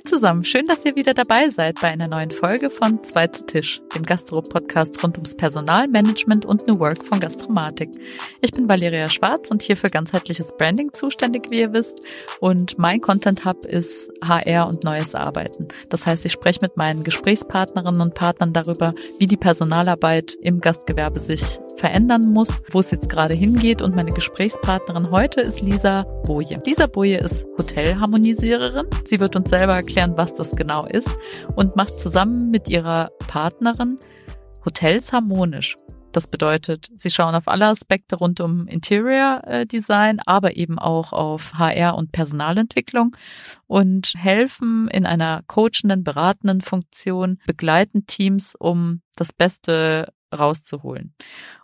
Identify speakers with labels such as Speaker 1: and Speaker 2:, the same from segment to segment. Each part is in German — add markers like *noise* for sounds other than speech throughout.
Speaker 1: Hi zusammen, schön, dass ihr wieder dabei seid bei einer neuen Folge von Zwei zu Tisch, dem Gastro-Podcast rund ums Personalmanagement und New Work von Gastromatik. Ich bin Valeria Schwarz und hier für ganzheitliches Branding zuständig, wie ihr wisst. Und mein Content Hub ist HR und neues Arbeiten. Das heißt, ich spreche mit meinen Gesprächspartnerinnen und Partnern darüber, wie die Personalarbeit im Gastgewerbe sich verändern muss, wo es jetzt gerade hingeht. Und meine Gesprächspartnerin heute ist Lisa Boje. Lisa Boje ist Hotelharmonisiererin. Sie wird uns selber erklären, was das genau ist und macht zusammen mit ihrer Partnerin Hotels harmonisch. Das bedeutet, sie schauen auf alle Aspekte rund um Interior äh, Design, aber eben auch auf HR und Personalentwicklung und helfen in einer coachenden, beratenden Funktion, begleiten Teams, um das Beste rauszuholen.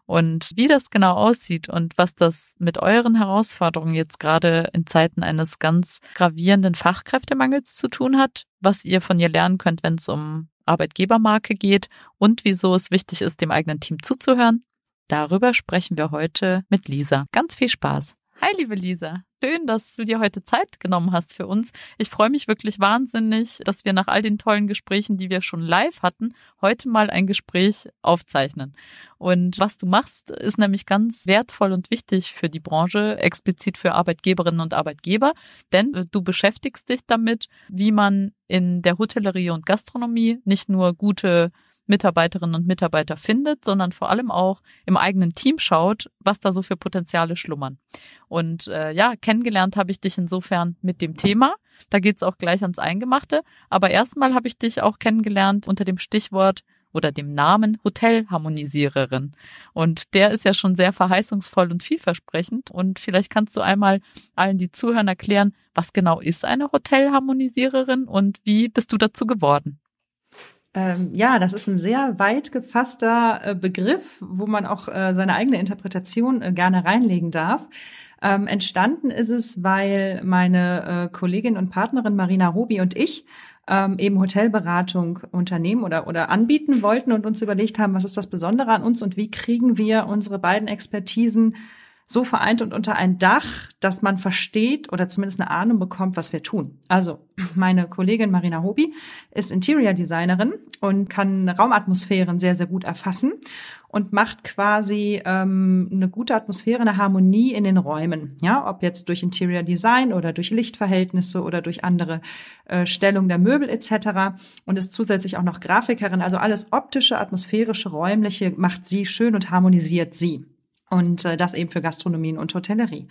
Speaker 1: Und wie das genau aussieht und was das mit euren Herausforderungen jetzt gerade in Zeiten eines ganz gravierenden Fachkräftemangels zu tun hat, was ihr von ihr lernen könnt, wenn es um Arbeitgebermarke geht und wieso es wichtig ist, dem eigenen Team zuzuhören, darüber sprechen wir heute mit Lisa. Ganz viel Spaß. Hi, liebe Lisa. Schön, dass du dir heute Zeit genommen hast für uns. Ich freue mich wirklich wahnsinnig, dass wir nach all den tollen Gesprächen, die wir schon live hatten, heute mal ein Gespräch aufzeichnen. Und was du machst, ist nämlich ganz wertvoll und wichtig für die Branche, explizit für Arbeitgeberinnen und Arbeitgeber, denn äh, du beschäftigst dich damit, wie man in der Hotellerie und Gastronomie nicht nur gute Mitarbeiterinnen und Mitarbeiter findet, sondern vor allem auch im eigenen Team schaut, was da so für Potenziale schlummern. Und äh, ja, kennengelernt habe ich dich insofern mit dem Thema. Da geht's auch gleich ans Eingemachte. Aber erstmal habe ich dich auch kennengelernt unter dem Stichwort oder dem Namen Hotelharmonisiererin. Und der ist ja schon sehr verheißungsvoll und vielversprechend. Und vielleicht kannst du einmal allen, die zuhören, erklären, was genau ist eine Hotelharmonisiererin und wie bist du dazu geworden?
Speaker 2: Ähm, ja, das ist ein sehr weit gefasster äh, Begriff, wo man auch äh, seine eigene Interpretation äh, gerne reinlegen darf. Ähm, entstanden ist es, weil meine äh, Kollegin und Partnerin Marina Hobi und ich ähm, eben Hotelberatung unternehmen oder, oder anbieten wollten und uns überlegt haben, was ist das Besondere an uns und wie kriegen wir unsere beiden Expertisen so vereint und unter ein Dach, dass man versteht oder zumindest eine Ahnung bekommt, was wir tun. Also *clears throat* meine Kollegin Marina Hobi ist Interior Designerin und kann Raumatmosphären sehr, sehr gut erfassen und macht quasi ähm, eine gute Atmosphäre, eine Harmonie in den Räumen. Ja, ob jetzt durch Interior Design oder durch Lichtverhältnisse oder durch andere äh, Stellung der Möbel etc. Und ist zusätzlich auch noch Grafikerin. Also alles optische, atmosphärische, räumliche macht sie schön und harmonisiert sie. Und äh, das eben für Gastronomien und Hotellerie.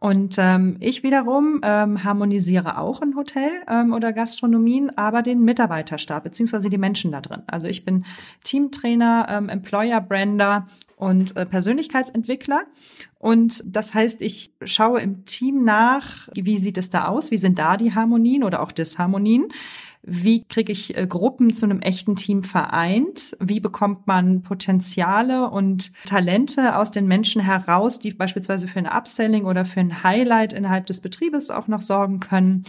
Speaker 2: Und ähm, ich wiederum ähm, harmonisiere auch ein Hotel ähm, oder Gastronomien, aber den Mitarbeiterstab beziehungsweise die Menschen da drin. Also ich bin Teamtrainer, ähm, Employer Brander und äh, Persönlichkeitsentwickler. Und das heißt, ich schaue im Team nach, wie sieht es da aus, wie sind da die Harmonien oder auch Disharmonien wie kriege ich äh, Gruppen zu einem echten Team vereint? Wie bekommt man Potenziale und Talente aus den Menschen heraus, die beispielsweise für ein Upselling oder für ein Highlight innerhalb des Betriebes auch noch sorgen können?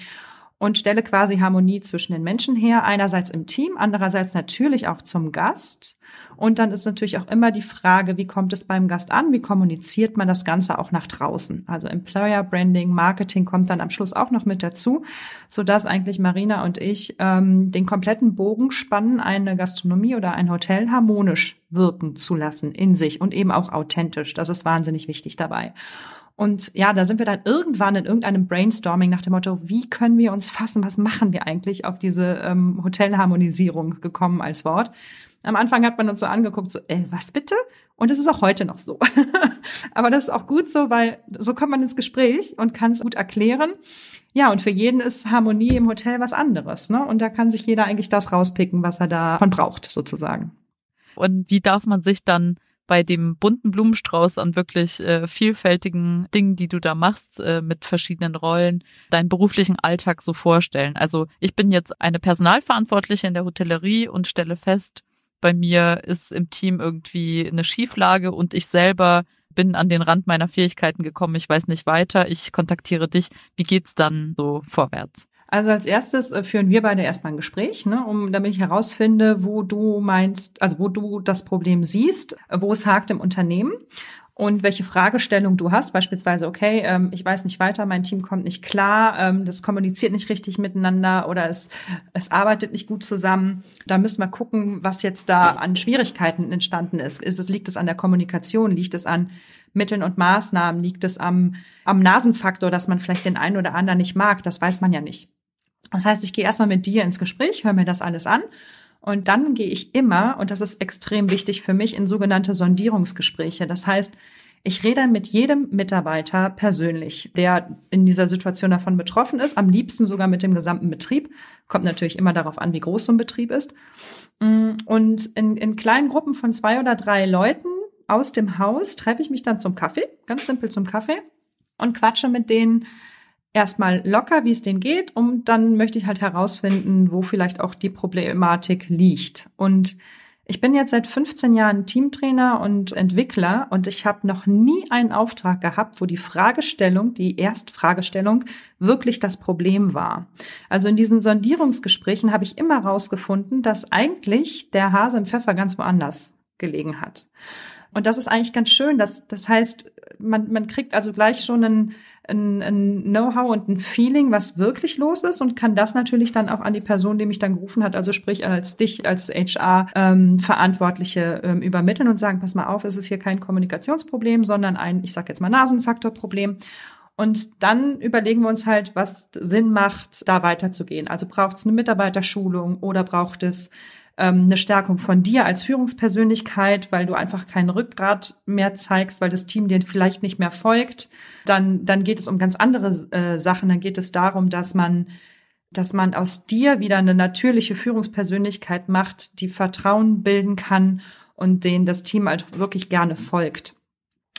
Speaker 2: Und stelle quasi Harmonie zwischen den Menschen her, einerseits im Team, andererseits natürlich auch zum Gast und dann ist natürlich auch immer die Frage, wie kommt es beim Gast an? Wie kommuniziert man das Ganze auch nach draußen? Also Employer Branding, Marketing kommt dann am Schluss auch noch mit dazu, so dass eigentlich Marina und ich ähm, den kompletten Bogen spannen, eine Gastronomie oder ein Hotel harmonisch wirken zu lassen in sich und eben auch authentisch. Das ist wahnsinnig wichtig dabei. Und ja, da sind wir dann irgendwann in irgendeinem Brainstorming nach dem Motto, wie können wir uns fassen, was machen wir eigentlich auf diese ähm, Hotelharmonisierung gekommen als Wort. Am Anfang hat man uns so angeguckt, so, ey, was bitte? Und es ist auch heute noch so. *laughs* Aber das ist auch gut so, weil so kommt man ins Gespräch und kann es gut erklären. Ja, und für jeden ist Harmonie im Hotel was anderes, ne? Und da kann sich jeder eigentlich das rauspicken, was er davon braucht, sozusagen.
Speaker 1: Und wie darf man sich dann bei dem bunten Blumenstrauß an wirklich äh, vielfältigen Dingen, die du da machst, äh, mit verschiedenen Rollen, deinen beruflichen Alltag so vorstellen. Also ich bin jetzt eine Personalverantwortliche in der Hotellerie und stelle fest, bei mir ist im Team irgendwie eine Schieflage und ich selber bin an den Rand meiner Fähigkeiten gekommen. Ich weiß nicht weiter. Ich kontaktiere dich. Wie geht's dann so vorwärts?
Speaker 2: Also als erstes äh, führen wir beide erstmal ein Gespräch, ne, um damit ich herausfinde, wo du meinst, also wo du das Problem siehst, wo es hakt im Unternehmen. Und welche Fragestellung du hast. Beispielsweise, okay, ähm, ich weiß nicht weiter, mein Team kommt nicht klar, ähm, das kommuniziert nicht richtig miteinander oder es, es arbeitet nicht gut zusammen. Da müssen wir gucken, was jetzt da an Schwierigkeiten entstanden ist. ist es, liegt es an der Kommunikation? Liegt es an Mitteln und Maßnahmen? Liegt es am, am Nasenfaktor, dass man vielleicht den einen oder anderen nicht mag? Das weiß man ja nicht. Das heißt, ich gehe erstmal mit dir ins Gespräch, höre mir das alles an und dann gehe ich immer, und das ist extrem wichtig für mich, in sogenannte Sondierungsgespräche. Das heißt, ich rede mit jedem Mitarbeiter persönlich, der in dieser Situation davon betroffen ist, am liebsten sogar mit dem gesamten Betrieb. Kommt natürlich immer darauf an, wie groß so ein Betrieb ist. Und in, in kleinen Gruppen von zwei oder drei Leuten aus dem Haus treffe ich mich dann zum Kaffee, ganz simpel zum Kaffee, und quatsche mit denen erstmal locker, wie es denen geht, und dann möchte ich halt herausfinden, wo vielleicht auch die Problematik liegt. Und ich bin jetzt seit 15 Jahren Teamtrainer und Entwickler und ich habe noch nie einen Auftrag gehabt, wo die Fragestellung, die Erstfragestellung wirklich das Problem war. Also in diesen Sondierungsgesprächen habe ich immer herausgefunden, dass eigentlich der Hase im Pfeffer ganz woanders gelegen hat. Und das ist eigentlich ganz schön. Das, das heißt, man, man kriegt also gleich schon einen ein, ein Know-how und ein Feeling, was wirklich los ist und kann das natürlich dann auch an die Person, die mich dann gerufen hat, also sprich als dich als HR-Verantwortliche ähm, ähm, übermitteln und sagen, pass mal auf, es ist hier kein Kommunikationsproblem, sondern ein, ich sage jetzt mal Nasenfaktorproblem. Und dann überlegen wir uns halt, was Sinn macht, da weiterzugehen. Also braucht es eine Mitarbeiterschulung oder braucht es ähm, eine Stärkung von dir als Führungspersönlichkeit, weil du einfach keinen Rückgrat mehr zeigst, weil das Team dir vielleicht nicht mehr folgt. Dann, dann geht es um ganz andere äh, Sachen. Dann geht es darum, dass man dass man aus dir wieder eine natürliche Führungspersönlichkeit macht, die Vertrauen bilden kann und denen das Team halt wirklich gerne folgt.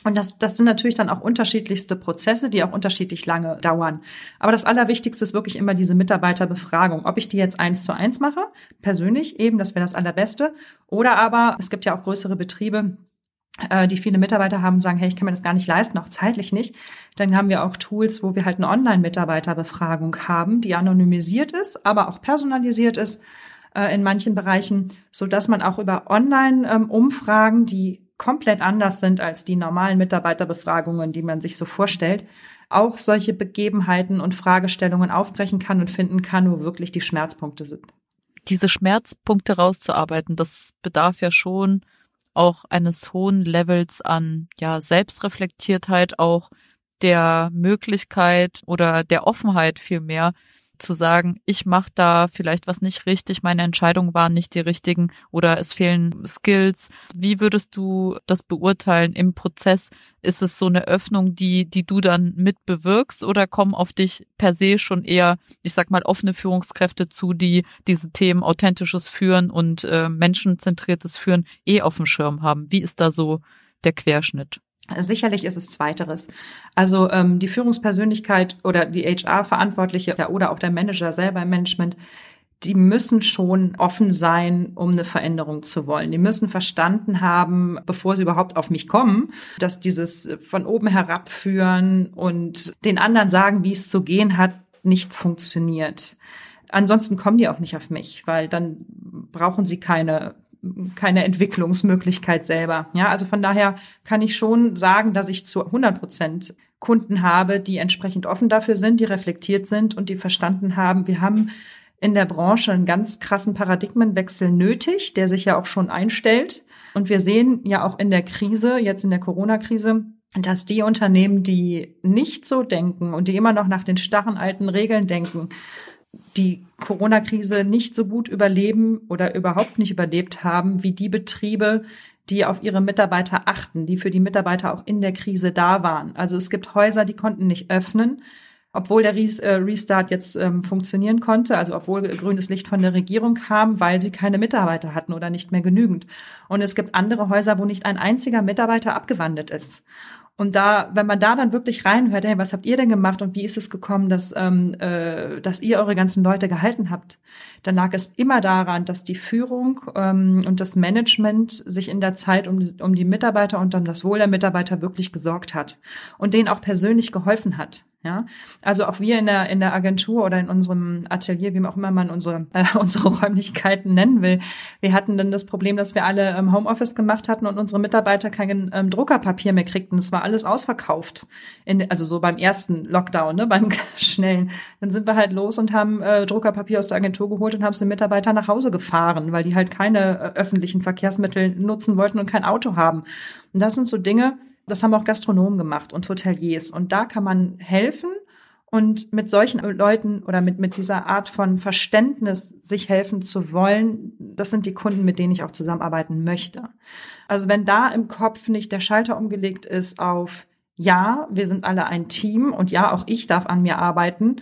Speaker 2: Und das, das sind natürlich dann auch unterschiedlichste Prozesse, die auch unterschiedlich lange dauern. Aber das Allerwichtigste ist wirklich immer diese Mitarbeiterbefragung. Ob ich die jetzt eins zu eins mache, persönlich eben, das wäre das Allerbeste. Oder aber, es gibt ja auch größere Betriebe, äh, die viele Mitarbeiter haben sagen, hey, ich kann mir das gar nicht leisten, auch zeitlich nicht. Dann haben wir auch Tools, wo wir halt eine Online-Mitarbeiterbefragung haben, die anonymisiert ist, aber auch personalisiert ist äh, in manchen Bereichen, so dass man auch über Online-Umfragen, ähm, die komplett anders sind als die normalen Mitarbeiterbefragungen, die man sich so vorstellt, auch solche Begebenheiten und Fragestellungen aufbrechen kann und finden kann, wo wirklich die Schmerzpunkte sind.
Speaker 1: Diese Schmerzpunkte rauszuarbeiten, das bedarf ja schon auch eines hohen Levels an ja Selbstreflektiertheit, auch der Möglichkeit oder der Offenheit vielmehr, zu sagen, ich mache da vielleicht was nicht richtig, meine Entscheidungen waren nicht die richtigen oder es fehlen Skills. Wie würdest du das beurteilen im Prozess? Ist es so eine Öffnung, die, die du dann mit bewirkst oder kommen auf dich per se schon eher, ich sag mal, offene Führungskräfte zu, die diese Themen authentisches Führen und äh, menschenzentriertes Führen eh auf dem Schirm haben? Wie ist da so der Querschnitt?
Speaker 2: Sicherlich ist es zweiteres. Also ähm, die Führungspersönlichkeit oder die HR-Verantwortliche oder auch der Manager selber im Management, die müssen schon offen sein, um eine Veränderung zu wollen. Die müssen verstanden haben, bevor sie überhaupt auf mich kommen, dass dieses von oben herabführen und den anderen sagen, wie es zu gehen hat, nicht funktioniert. Ansonsten kommen die auch nicht auf mich, weil dann brauchen sie keine keine Entwicklungsmöglichkeit selber. Ja, also von daher kann ich schon sagen, dass ich zu 100 Prozent Kunden habe, die entsprechend offen dafür sind, die reflektiert sind und die verstanden haben, wir haben in der Branche einen ganz krassen Paradigmenwechsel nötig, der sich ja auch schon einstellt. Und wir sehen ja auch in der Krise, jetzt in der Corona-Krise, dass die Unternehmen, die nicht so denken und die immer noch nach den starren alten Regeln denken, die Corona-Krise nicht so gut überleben oder überhaupt nicht überlebt haben, wie die Betriebe, die auf ihre Mitarbeiter achten, die für die Mitarbeiter auch in der Krise da waren. Also es gibt Häuser, die konnten nicht öffnen, obwohl der äh, Restart jetzt ähm, funktionieren konnte, also obwohl grünes Licht von der Regierung kam, weil sie keine Mitarbeiter hatten oder nicht mehr genügend. Und es gibt andere Häuser, wo nicht ein einziger Mitarbeiter abgewandelt ist. Und da, wenn man da dann wirklich reinhört, hey, was habt ihr denn gemacht und wie ist es gekommen, dass, ähm, äh, dass ihr eure ganzen Leute gehalten habt, dann lag es immer daran, dass die Führung ähm, und das Management sich in der Zeit um, um die Mitarbeiter und um das Wohl der Mitarbeiter wirklich gesorgt hat und denen auch persönlich geholfen hat. Ja, also auch wir in der in der Agentur oder in unserem Atelier, wie auch immer man unsere *laughs* äh, unsere Räumlichkeiten nennen will, wir hatten dann das Problem, dass wir alle ähm, Homeoffice gemacht hatten und unsere Mitarbeiter kein ähm, Druckerpapier mehr kriegten. Es war alles ausverkauft. In, also so beim ersten Lockdown, ne, *laughs* beim schnellen. Dann sind wir halt los und haben äh, Druckerpapier aus der Agentur geholt und haben es den Mitarbeitern nach Hause gefahren, weil die halt keine äh, öffentlichen Verkehrsmittel nutzen wollten und kein Auto haben. Und das sind so Dinge das haben auch Gastronomen gemacht und Hoteliers. Und da kann man helfen und mit solchen Leuten oder mit, mit dieser Art von Verständnis sich helfen zu wollen, das sind die Kunden, mit denen ich auch zusammenarbeiten möchte. Also wenn da im Kopf nicht der Schalter umgelegt ist auf, ja, wir sind alle ein Team und ja, auch ich darf an mir arbeiten,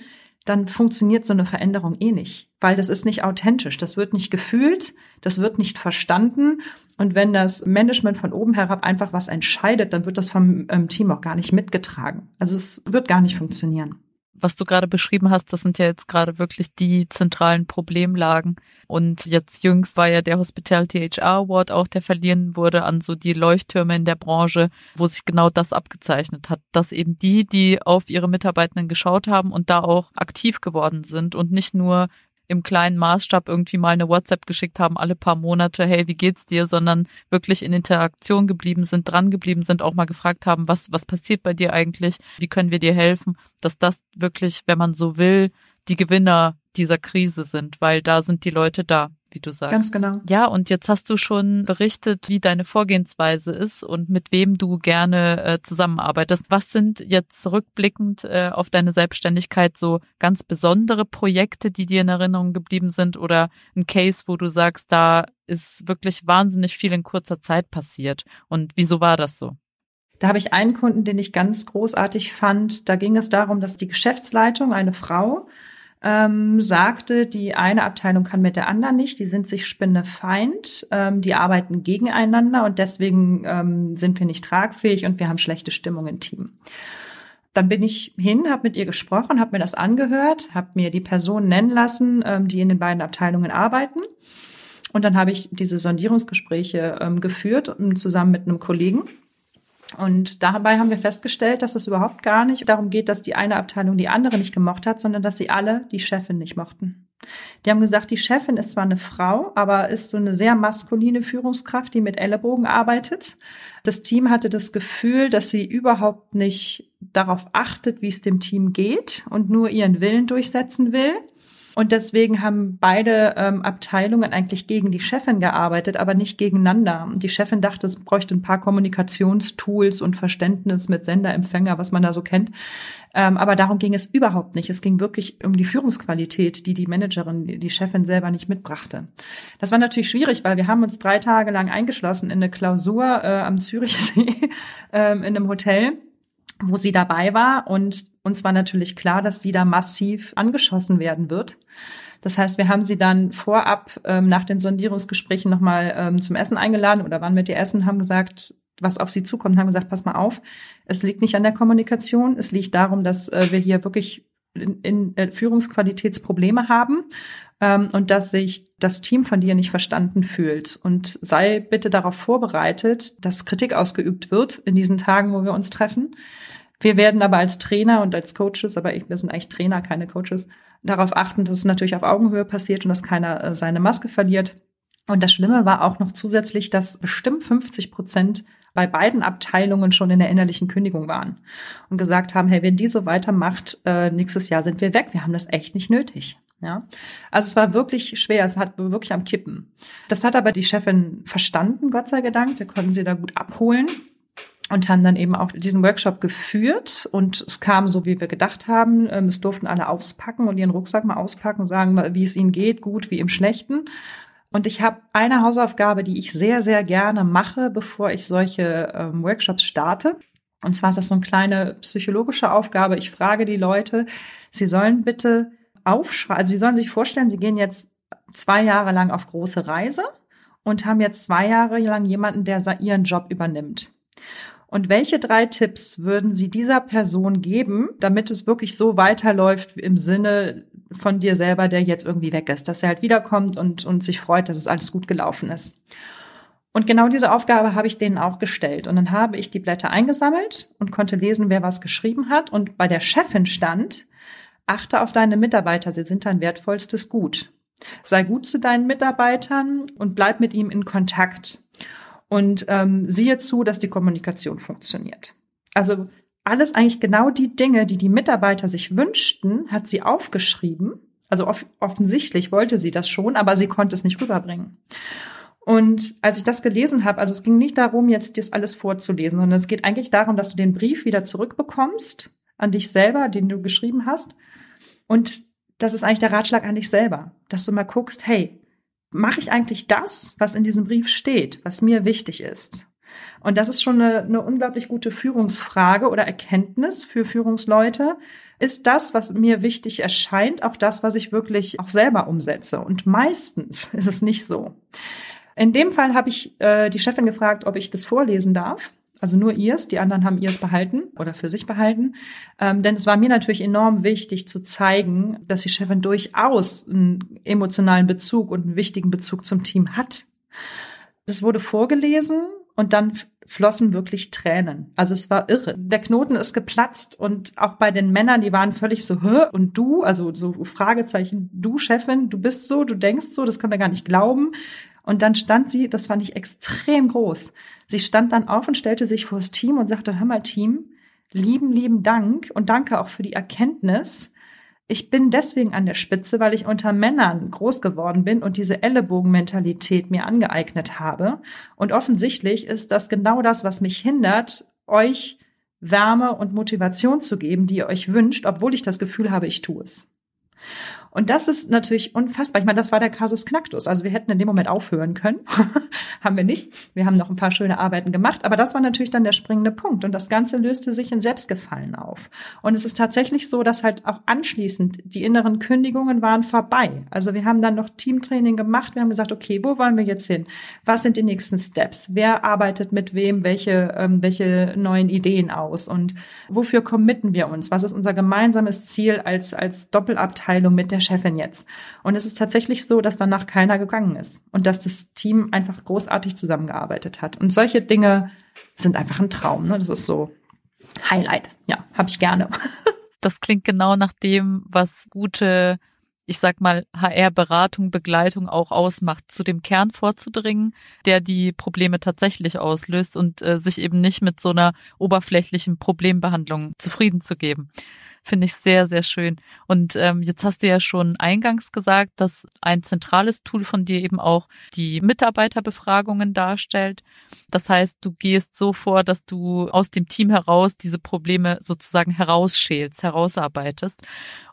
Speaker 2: dann funktioniert so eine Veränderung eh nicht, weil das ist nicht authentisch, das wird nicht gefühlt, das wird nicht verstanden und wenn das Management von oben herab einfach was entscheidet, dann wird das vom ähm, Team auch gar nicht mitgetragen. Also es wird gar nicht funktionieren
Speaker 1: was du gerade beschrieben hast, das sind ja jetzt gerade wirklich die zentralen Problemlagen. Und jetzt jüngst war ja der Hospitality HR Award auch, der verliehen wurde an so die Leuchttürme in der Branche, wo sich genau das abgezeichnet hat, dass eben die, die auf ihre Mitarbeitenden geschaut haben und da auch aktiv geworden sind und nicht nur im kleinen Maßstab irgendwie mal eine WhatsApp geschickt haben, alle paar Monate, hey, wie geht's dir, sondern wirklich in Interaktion geblieben sind, dran geblieben sind, auch mal gefragt haben, was, was passiert bei dir eigentlich, wie können wir dir helfen, dass das wirklich, wenn man so will, die Gewinner dieser Krise sind, weil da sind die Leute da wie du sagst.
Speaker 2: Ganz genau.
Speaker 1: Ja, und jetzt hast du schon berichtet, wie deine Vorgehensweise ist und mit wem du gerne äh, zusammenarbeitest. Was sind jetzt rückblickend äh, auf deine Selbstständigkeit so ganz besondere Projekte, die dir in Erinnerung geblieben sind oder ein Case, wo du sagst, da ist wirklich wahnsinnig viel in kurzer Zeit passiert. Und wieso war das so?
Speaker 2: Da habe ich einen Kunden, den ich ganz großartig fand. Da ging es darum, dass die Geschäftsleitung, eine Frau, ähm, sagte, die eine Abteilung kann mit der anderen nicht, die sind sich spinnefeind, ähm, die arbeiten gegeneinander und deswegen ähm, sind wir nicht tragfähig und wir haben schlechte Stimmung im Team. Dann bin ich hin, habe mit ihr gesprochen, habe mir das angehört, habe mir die Personen nennen lassen, ähm, die in den beiden Abteilungen arbeiten. Und dann habe ich diese Sondierungsgespräche ähm, geführt, zusammen mit einem Kollegen. Und dabei haben wir festgestellt, dass es überhaupt gar nicht darum geht, dass die eine Abteilung die andere nicht gemocht hat, sondern dass sie alle die Chefin nicht mochten. Die haben gesagt, die Chefin ist zwar eine Frau, aber ist so eine sehr maskuline Führungskraft, die mit Ellenbogen arbeitet. Das Team hatte das Gefühl, dass sie überhaupt nicht darauf achtet, wie es dem Team geht und nur ihren Willen durchsetzen will. Und deswegen haben beide ähm, Abteilungen eigentlich gegen die Chefin gearbeitet, aber nicht gegeneinander. Die Chefin dachte, es bräuchte ein paar Kommunikationstools und Verständnis mit Sender, Empfänger, was man da so kennt. Ähm, aber darum ging es überhaupt nicht. Es ging wirklich um die Führungsqualität, die die Managerin, die Chefin selber nicht mitbrachte. Das war natürlich schwierig, weil wir haben uns drei Tage lang eingeschlossen in eine Klausur äh, am Zürichsee *laughs* äh, in einem Hotel wo sie dabei war. Und uns war natürlich klar, dass sie da massiv angeschossen werden wird. Das heißt, wir haben sie dann vorab ähm, nach den Sondierungsgesprächen nochmal ähm, zum Essen eingeladen oder waren mit ihr essen, haben gesagt, was auf sie zukommt, haben gesagt, pass mal auf, es liegt nicht an der Kommunikation, es liegt darum, dass äh, wir hier wirklich in, in äh, Führungsqualitätsprobleme haben ähm, und dass sich das Team von dir nicht verstanden fühlt. Und sei bitte darauf vorbereitet, dass Kritik ausgeübt wird in diesen Tagen, wo wir uns treffen. Wir werden aber als Trainer und als Coaches, aber ich, wir sind eigentlich Trainer, keine Coaches, darauf achten, dass es natürlich auf Augenhöhe passiert und dass keiner äh, seine Maske verliert. Und das Schlimme war auch noch zusätzlich, dass bestimmt 50 Prozent bei beiden Abteilungen schon in der innerlichen Kündigung waren und gesagt haben, hey, wenn die so weitermacht, äh, nächstes Jahr sind wir weg. Wir haben das echt nicht nötig. Ja, also es war wirklich schwer, es hat wirklich am Kippen. Das hat aber die Chefin verstanden, Gott sei Dank. Wir konnten sie da gut abholen und haben dann eben auch diesen Workshop geführt und es kam so, wie wir gedacht haben. Ähm, es durften alle auspacken und ihren Rucksack mal auspacken und sagen, wie es ihnen geht, gut wie im Schlechten. Und ich habe eine Hausaufgabe, die ich sehr, sehr gerne mache, bevor ich solche ähm, Workshops starte. Und zwar ist das so eine kleine psychologische Aufgabe. Ich frage die Leute, sie sollen bitte aufschreiben, also sie sollen sich vorstellen, sie gehen jetzt zwei Jahre lang auf große Reise und haben jetzt zwei Jahre lang jemanden, der ihren Job übernimmt. Und welche drei Tipps würden Sie dieser Person geben, damit es wirklich so weiterläuft im Sinne von dir selber, der jetzt irgendwie weg ist, dass er halt wiederkommt und, und sich freut, dass es alles gut gelaufen ist? Und genau diese Aufgabe habe ich denen auch gestellt. Und dann habe ich die Blätter eingesammelt und konnte lesen, wer was geschrieben hat. Und bei der Chefin stand, achte auf deine Mitarbeiter, sie sind dein wertvollstes Gut. Sei gut zu deinen Mitarbeitern und bleib mit ihm in Kontakt. Und ähm, siehe zu, dass die Kommunikation funktioniert. Also alles eigentlich genau die Dinge, die die Mitarbeiter sich wünschten, hat sie aufgeschrieben. Also off offensichtlich wollte sie das schon, aber sie konnte es nicht rüberbringen. Und als ich das gelesen habe, also es ging nicht darum, jetzt das alles vorzulesen, sondern es geht eigentlich darum, dass du den Brief wieder zurückbekommst an dich selber, den du geschrieben hast. Und das ist eigentlich der Ratschlag an dich selber, dass du mal guckst, hey, mache ich eigentlich das, was in diesem Brief steht, was mir wichtig ist? Und das ist schon eine, eine unglaublich gute Führungsfrage oder Erkenntnis für Führungsleute. Ist das, was mir wichtig erscheint, auch das, was ich wirklich auch selber umsetze? Und meistens *laughs* ist es nicht so. In dem Fall habe ich äh, die Chefin gefragt, ob ich das vorlesen darf. Also nur ihrs, die anderen haben ihrs behalten oder für sich behalten. Ähm, denn es war mir natürlich enorm wichtig zu zeigen, dass die Chefin durchaus einen emotionalen Bezug und einen wichtigen Bezug zum Team hat. Das wurde vorgelesen und dann flossen wirklich Tränen. Also es war irre. Der Knoten ist geplatzt und auch bei den Männern, die waren völlig so, Hö? und du, also so Fragezeichen, du Chefin, du bist so, du denkst so, das können wir gar nicht glauben. Und dann stand sie, das fand ich extrem groß. Sie stand dann auf und stellte sich vor das Team und sagte, hör mal Team, lieben, lieben Dank und danke auch für die Erkenntnis, ich bin deswegen an der Spitze, weil ich unter Männern groß geworden bin und diese Ellenbogenmentalität mir angeeignet habe. Und offensichtlich ist das genau das, was mich hindert, euch Wärme und Motivation zu geben, die ihr euch wünscht, obwohl ich das Gefühl habe, ich tue es. Und das ist natürlich unfassbar. Ich meine, das war der Kasus Knacktus. Also wir hätten in dem Moment aufhören können. *laughs* haben wir nicht. Wir haben noch ein paar schöne Arbeiten gemacht. Aber das war natürlich dann der springende Punkt. Und das Ganze löste sich in Selbstgefallen auf. Und es ist tatsächlich so, dass halt auch anschließend die inneren Kündigungen waren vorbei. Also wir haben dann noch Teamtraining gemacht. Wir haben gesagt, okay, wo wollen wir jetzt hin? Was sind die nächsten Steps? Wer arbeitet mit wem? Welche, ähm, welche neuen Ideen aus? Und wofür committen wir uns? Was ist unser gemeinsames Ziel als, als Doppelabteilung mit der der Chefin jetzt. Und es ist tatsächlich so, dass danach keiner gegangen ist und dass das Team einfach großartig zusammengearbeitet hat. Und solche Dinge sind einfach ein Traum. Ne? Das ist so Highlight. Ja, habe ich gerne. *laughs*
Speaker 1: Das klingt genau nach dem, was gute ich sag mal, HR-Beratung, Begleitung auch ausmacht, zu dem Kern vorzudringen, der die Probleme tatsächlich auslöst und äh, sich eben nicht mit so einer oberflächlichen Problembehandlung zufrieden zu geben. Finde ich sehr, sehr schön. Und ähm, jetzt hast du ja schon eingangs gesagt, dass ein zentrales Tool von dir eben auch die Mitarbeiterbefragungen darstellt. Das heißt, du gehst so vor, dass du aus dem Team heraus diese Probleme sozusagen herausschälst, herausarbeitest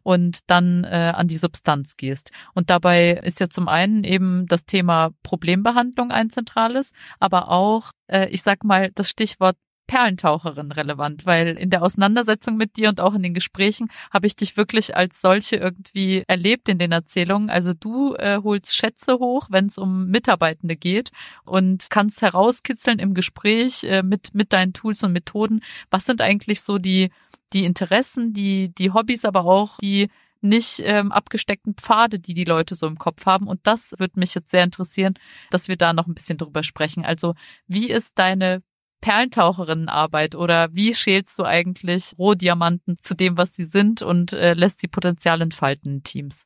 Speaker 1: und dann äh, an die Substanz gehst. Und dabei ist ja zum einen eben das Thema Problembehandlung ein zentrales, aber auch, äh, ich sag mal, das Stichwort Perlentaucherin relevant, weil in der Auseinandersetzung mit dir und auch in den Gesprächen habe ich dich wirklich als solche irgendwie erlebt in den Erzählungen. Also du äh, holst Schätze hoch, wenn es um Mitarbeitende geht und kannst herauskitzeln im Gespräch äh, mit mit deinen Tools und Methoden. Was sind eigentlich so die die Interessen, die die Hobbys, aber auch die nicht ähm, abgesteckten Pfade, die die Leute so im Kopf haben. Und das würde mich jetzt sehr interessieren, dass wir da noch ein bisschen drüber sprechen. Also wie ist deine Perlentaucherinnenarbeit oder wie schälst du eigentlich Rohdiamanten zu dem, was sie sind und äh, lässt sie Potenzial entfalten in Teams?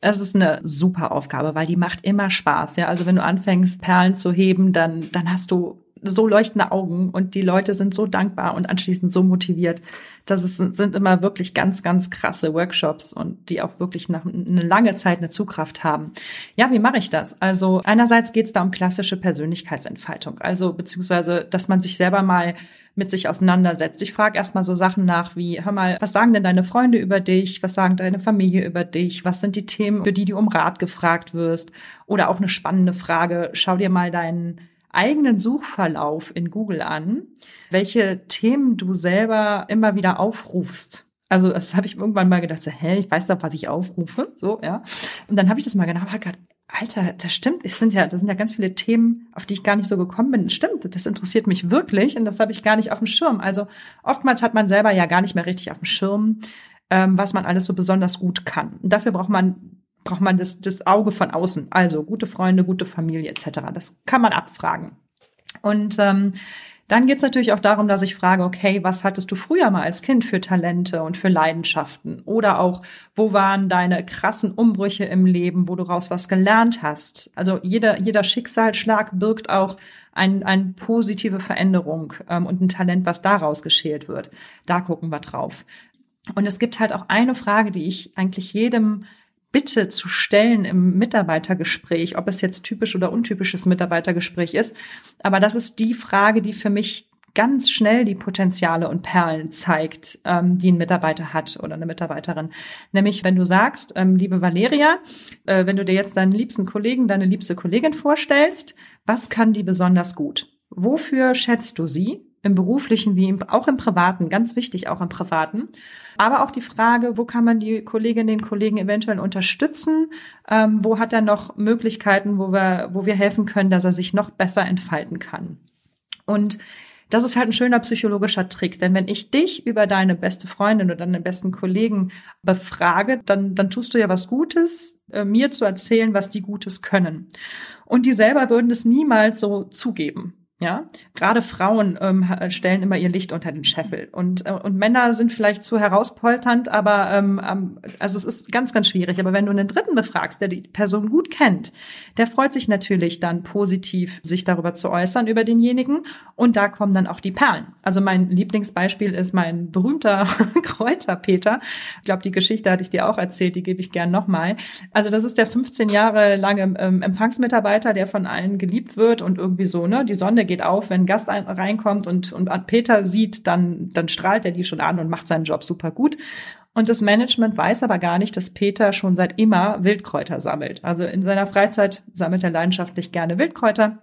Speaker 2: Es ist eine super Aufgabe, weil die macht immer Spaß. Ja, also wenn du anfängst, Perlen zu heben, dann, dann hast du so leuchtende Augen und die Leute sind so dankbar und anschließend so motiviert. Das ist, sind immer wirklich ganz, ganz krasse Workshops und die auch wirklich nach eine lange Zeit eine Zugkraft haben. Ja, wie mache ich das? Also einerseits geht es da um klassische Persönlichkeitsentfaltung, also beziehungsweise, dass man sich selber mal mit sich auseinandersetzt. Ich frage erstmal so Sachen nach wie, hör mal, was sagen denn deine Freunde über dich? Was sagen deine Familie über dich? Was sind die Themen, für die du um Rat gefragt wirst? Oder auch eine spannende Frage, schau dir mal deinen eigenen Suchverlauf in Google an, welche Themen du selber immer wieder aufrufst. Also das habe ich irgendwann mal gedacht, so, hä, ich weiß doch, was ich aufrufe, so, ja. Und dann habe ich das mal genau gedacht, Alter, das stimmt, es sind ja, das sind ja ganz viele Themen, auf die ich gar nicht so gekommen bin. Stimmt, das interessiert mich wirklich und das habe ich gar nicht auf dem Schirm. Also oftmals hat man selber ja gar nicht mehr richtig auf dem Schirm, ähm, was man alles so besonders gut kann. Und dafür braucht man braucht man das, das Auge von außen. Also gute Freunde, gute Familie etc. Das kann man abfragen. Und ähm, dann geht es natürlich auch darum, dass ich frage, okay, was hattest du früher mal als Kind für Talente und für Leidenschaften? Oder auch, wo waren deine krassen Umbrüche im Leben, wo du raus was gelernt hast? Also jeder, jeder Schicksalsschlag birgt auch eine ein positive Veränderung ähm, und ein Talent, was daraus geschält wird. Da gucken wir drauf. Und es gibt halt auch eine Frage, die ich eigentlich jedem bitte zu stellen im Mitarbeitergespräch, ob es jetzt typisch oder untypisches Mitarbeitergespräch ist. Aber das ist die Frage, die für mich ganz schnell die Potenziale und Perlen zeigt, ähm, die ein Mitarbeiter hat oder eine Mitarbeiterin. Nämlich, wenn du sagst, ähm, liebe Valeria, äh, wenn du dir jetzt deinen liebsten Kollegen, deine liebste Kollegin vorstellst, was kann die besonders gut? Wofür schätzt du sie? Im beruflichen wie im, auch im privaten, ganz wichtig auch im privaten. Aber auch die Frage, wo kann man die Kolleginnen, den Kollegen eventuell unterstützen? Ähm, wo hat er noch Möglichkeiten, wo wir, wo wir helfen können, dass er sich noch besser entfalten kann? Und das ist halt ein schöner psychologischer Trick, denn wenn ich dich über deine beste Freundin oder deinen besten Kollegen befrage, dann, dann tust du ja was Gutes, äh, mir zu erzählen, was die Gutes können. Und die selber würden es niemals so zugeben. Ja, gerade Frauen ähm, stellen immer ihr Licht unter den Scheffel und äh, und Männer sind vielleicht zu herauspolternd, aber ähm, also es ist ganz ganz schwierig. Aber wenn du einen Dritten befragst, der die Person gut kennt, der freut sich natürlich dann positiv, sich darüber zu äußern über denjenigen und da kommen dann auch die Perlen. Also mein Lieblingsbeispiel ist mein berühmter *laughs* Kräuterpeter. Ich glaube, die Geschichte hatte ich dir auch erzählt, die gebe ich gern nochmal. Also das ist der 15 Jahre lange ähm, Empfangsmitarbeiter, der von allen geliebt wird und irgendwie so ne die Sonne geht auf, wenn ein Gast ein, reinkommt und, und Peter sieht, dann, dann strahlt er die schon an und macht seinen Job super gut. Und das Management weiß aber gar nicht, dass Peter schon seit immer Wildkräuter sammelt. Also in seiner Freizeit sammelt er leidenschaftlich gerne Wildkräuter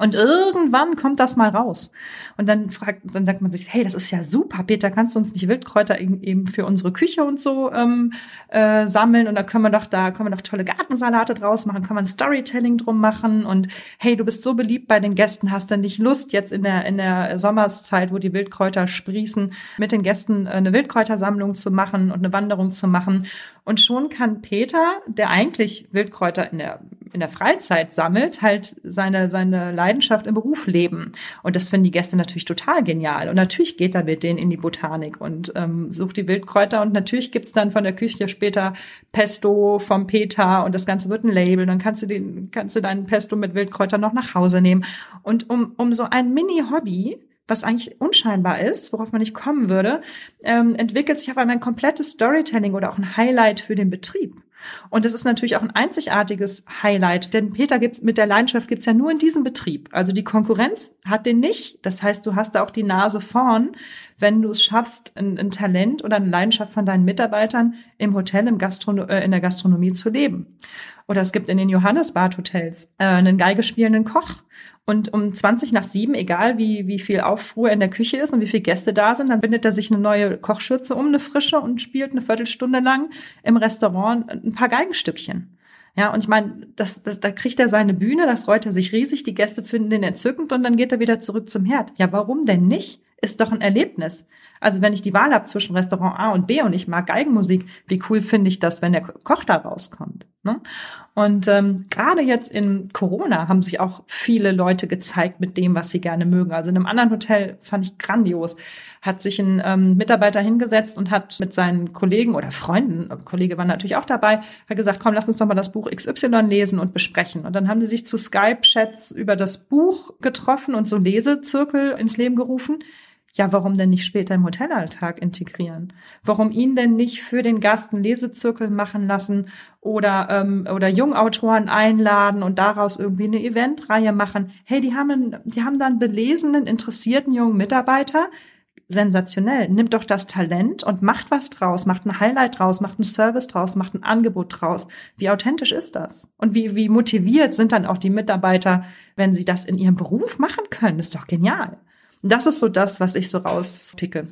Speaker 2: und irgendwann kommt das mal raus. Und dann fragt, dann sagt man sich, hey, das ist ja super, Peter, kannst du uns nicht Wildkräuter eben für unsere Küche und so ähm, äh, sammeln? Und dann können wir doch da, können wir doch tolle Gartensalate draus machen, können wir ein Storytelling drum machen. Und hey, du bist so beliebt bei den Gästen, hast du nicht Lust, jetzt in der, in der Sommerszeit, wo die Wildkräuter sprießen, mit den Gästen äh, eine Wildkräutersammlung zu machen und eine Wanderung zu machen. Und schon kann Peter, der eigentlich Wildkräuter in der, in der Freizeit sammelt, halt seine, seine Leidenschaft im Beruf leben. Und das finden die Gäste natürlich total genial. Und natürlich geht er mit denen in die Botanik und ähm, sucht die Wildkräuter. Und natürlich gibt's dann von der Küche später Pesto vom Peter und das Ganze wird ein Label. Dann kannst du den, kannst du deinen Pesto mit Wildkräutern noch nach Hause nehmen. Und um, um so ein Mini-Hobby was eigentlich unscheinbar ist, worauf man nicht kommen würde, ähm, entwickelt sich auf einmal ein komplettes Storytelling oder auch ein Highlight für den Betrieb. Und das ist natürlich auch ein einzigartiges Highlight, denn Peter gibt's mit der Leidenschaft gibt's ja nur in diesem Betrieb. Also die Konkurrenz hat den nicht. Das heißt, du hast da auch die Nase vorn, wenn du es schaffst, ein, ein Talent oder eine Leidenschaft von deinen Mitarbeitern im Hotel, im Gastrono äh, in der Gastronomie zu leben. Oder es gibt in den Johannesbad-Hotels äh, einen Geige spielenden Koch und um 20 nach 7, egal wie, wie viel Aufruhr in der Küche ist und wie viele Gäste da sind, dann bindet er sich eine neue Kochschürze um, eine frische und spielt eine Viertelstunde lang im Restaurant ein paar Geigenstückchen. Ja, und ich meine, das, das, da kriegt er seine Bühne, da freut er sich riesig, die Gäste finden den entzückend und dann geht er wieder zurück zum Herd. Ja, warum denn nicht? Ist doch ein Erlebnis. Also wenn ich die Wahl habe zwischen Restaurant A und B und ich mag Geigenmusik, wie cool finde ich das, wenn der Koch da rauskommt? Ne? Und ähm, gerade jetzt in Corona haben sich auch viele Leute gezeigt mit dem, was sie gerne mögen. Also in einem anderen Hotel fand ich grandios, hat sich ein ähm, Mitarbeiter hingesetzt und hat mit seinen Kollegen oder Freunden, Kollege war natürlich auch dabei, hat gesagt, komm, lass uns doch mal das Buch XY lesen und besprechen. Und dann haben die sich zu Skype-Chats über das Buch getroffen und so Lesezirkel ins Leben gerufen ja, warum denn nicht später im Hotelalltag integrieren? Warum ihn denn nicht für den Gast einen Lesezirkel machen lassen oder, ähm, oder Jungautoren einladen und daraus irgendwie eine Eventreihe machen? Hey, die haben, die haben da einen belesenen, interessierten jungen Mitarbeiter, sensationell. Nimmt doch das Talent und macht was draus, macht ein Highlight draus, macht einen Service draus, macht ein Angebot draus. Wie authentisch ist das? Und wie, wie motiviert sind dann auch die Mitarbeiter, wenn sie das in ihrem Beruf machen können? Ist doch genial. Das ist so das, was ich so rauspicke.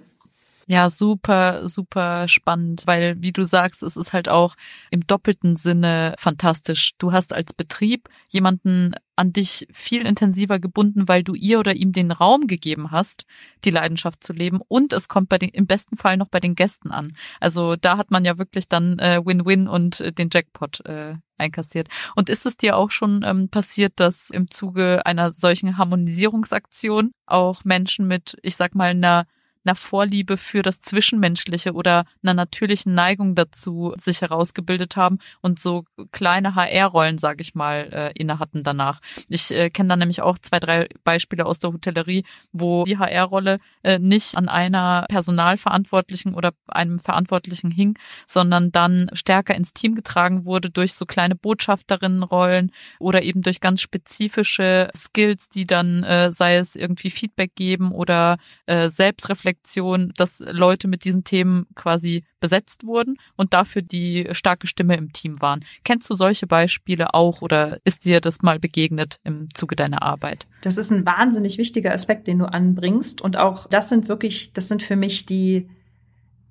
Speaker 1: Ja, super, super spannend, weil wie du sagst, es ist halt auch im doppelten Sinne fantastisch. Du hast als Betrieb jemanden an dich viel intensiver gebunden, weil du ihr oder ihm den Raum gegeben hast, die Leidenschaft zu leben und es kommt bei den im besten Fall noch bei den Gästen an. Also da hat man ja wirklich dann äh, Win-Win und äh, den Jackpot äh, einkassiert. Und ist es dir auch schon ähm, passiert, dass im Zuge einer solchen Harmonisierungsaktion auch Menschen mit, ich sag mal, einer einer Vorliebe für das Zwischenmenschliche oder einer natürlichen Neigung dazu sich herausgebildet haben und so kleine HR-Rollen, sage ich mal, äh, inne hatten danach. Ich äh, kenne da nämlich auch zwei, drei Beispiele aus der Hotellerie, wo die HR-Rolle äh, nicht an einer Personalverantwortlichen oder einem Verantwortlichen hing, sondern dann stärker ins Team getragen wurde durch so kleine Botschafterinnenrollen oder eben durch ganz spezifische Skills, die dann, äh, sei es irgendwie Feedback geben oder äh, Selbstreflexion Reflexion, dass Leute mit diesen Themen quasi besetzt wurden und dafür die starke Stimme im Team waren. Kennst du solche Beispiele auch oder ist dir das mal begegnet im Zuge deiner Arbeit?
Speaker 2: Das ist ein wahnsinnig wichtiger Aspekt, den du anbringst und auch das sind wirklich, das sind für mich die